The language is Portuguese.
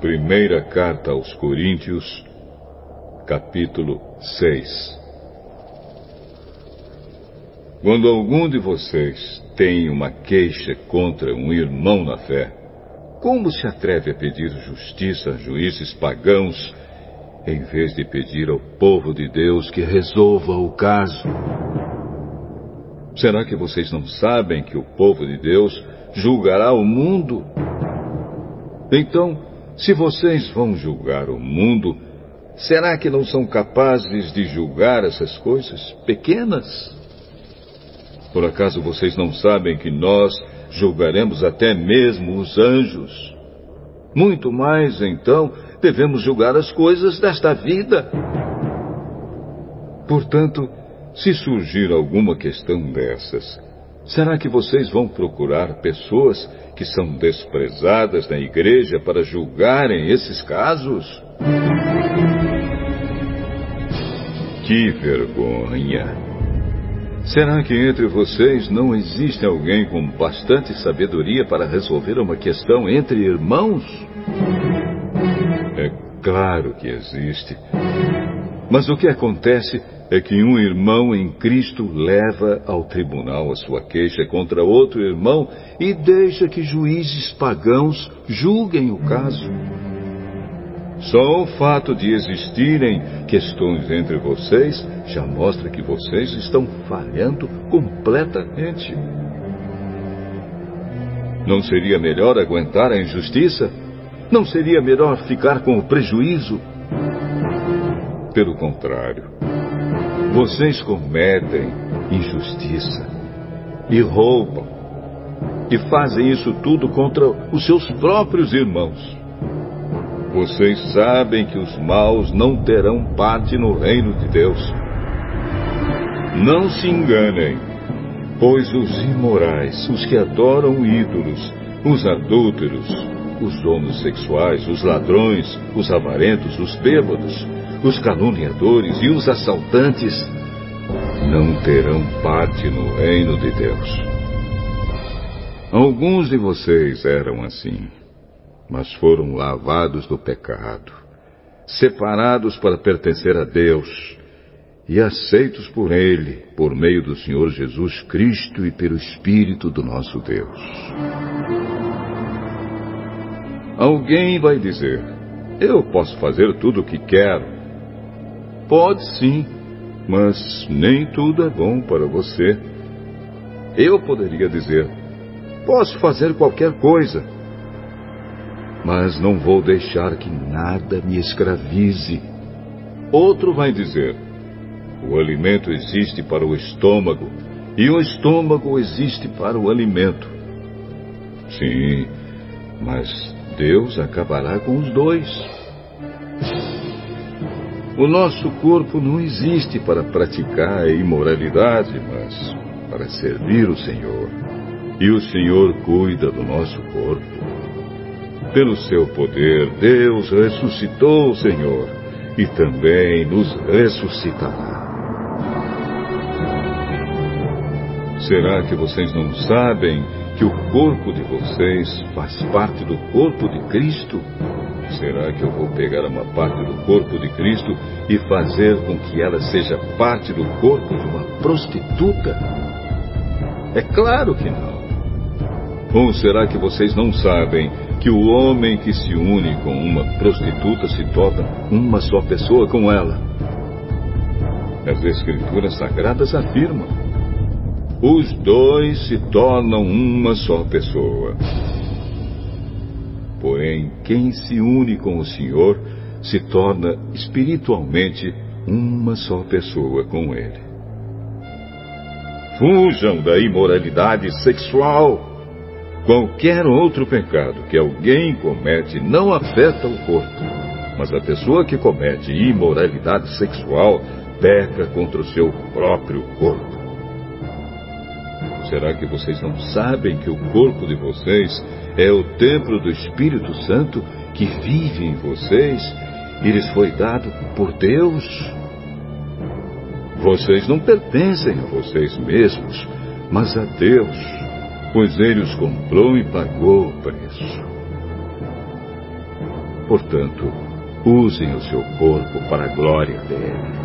Primeira carta aos Coríntios, capítulo 6. Quando algum de vocês tem uma queixa contra um irmão na fé, como se atreve a pedir justiça a juízes pagãos, em vez de pedir ao povo de Deus que resolva o caso? Será que vocês não sabem que o povo de Deus julgará o mundo? Então, se vocês vão julgar o mundo, será que não são capazes de julgar essas coisas pequenas? Por acaso vocês não sabem que nós julgaremos até mesmo os anjos? Muito mais, então, devemos julgar as coisas desta vida. Portanto, se surgir alguma questão dessas, será que vocês vão procurar pessoas que são desprezadas na igreja para julgarem esses casos? Que vergonha! Será que entre vocês não existe alguém com bastante sabedoria para resolver uma questão entre irmãos? É claro que existe. Mas o que acontece é que um irmão em Cristo leva ao tribunal a sua queixa contra outro irmão e deixa que juízes pagãos julguem o caso. Só o fato de existirem questões entre vocês já mostra que vocês estão falhando completamente. Não seria melhor aguentar a injustiça? Não seria melhor ficar com o prejuízo? Pelo contrário, vocês cometem injustiça e roubam e fazem isso tudo contra os seus próprios irmãos. Vocês sabem que os maus não terão parte no reino de Deus. Não se enganem, pois os imorais, os que adoram ídolos, os adúlteros, os homossexuais, os ladrões, os avarentos, os bêbados, os caluniadores e os assaltantes não terão parte no reino de Deus. Alguns de vocês eram assim, mas foram lavados do pecado, separados para pertencer a Deus e aceitos por Ele, por meio do Senhor Jesus Cristo e pelo Espírito do nosso Deus. Alguém vai dizer: Eu posso fazer tudo o que quero. Pode sim, mas nem tudo é bom para você. Eu poderia dizer: Posso fazer qualquer coisa, mas não vou deixar que nada me escravize. Outro vai dizer: O alimento existe para o estômago e o estômago existe para o alimento. Sim, mas Deus acabará com os dois. O nosso corpo não existe para praticar a imoralidade, mas para servir o Senhor. E o Senhor cuida do nosso corpo. Pelo seu poder, Deus ressuscitou o Senhor e também nos ressuscitará. Será que vocês não sabem que o corpo de vocês faz parte do corpo de Cristo? Será que eu vou pegar uma parte do corpo de Cristo e fazer com que ela seja parte do corpo de uma prostituta? É claro que não. Ou será que vocês não sabem que o homem que se une com uma prostituta se torna uma só pessoa com ela? As Escrituras Sagradas afirmam: os dois se tornam uma só pessoa. Porém, quem se une com o Senhor se torna espiritualmente uma só pessoa com Ele. Fujam da imoralidade sexual. Qualquer outro pecado que alguém comete não afeta o corpo, mas a pessoa que comete imoralidade sexual peca contra o seu próprio corpo. Será que vocês não sabem que o corpo de vocês é o templo do Espírito Santo que vive em vocês e lhes foi dado por Deus? Vocês não pertencem a vocês mesmos, mas a Deus, pois Ele os comprou e pagou o preço. Portanto, usem o seu corpo para a glória dele.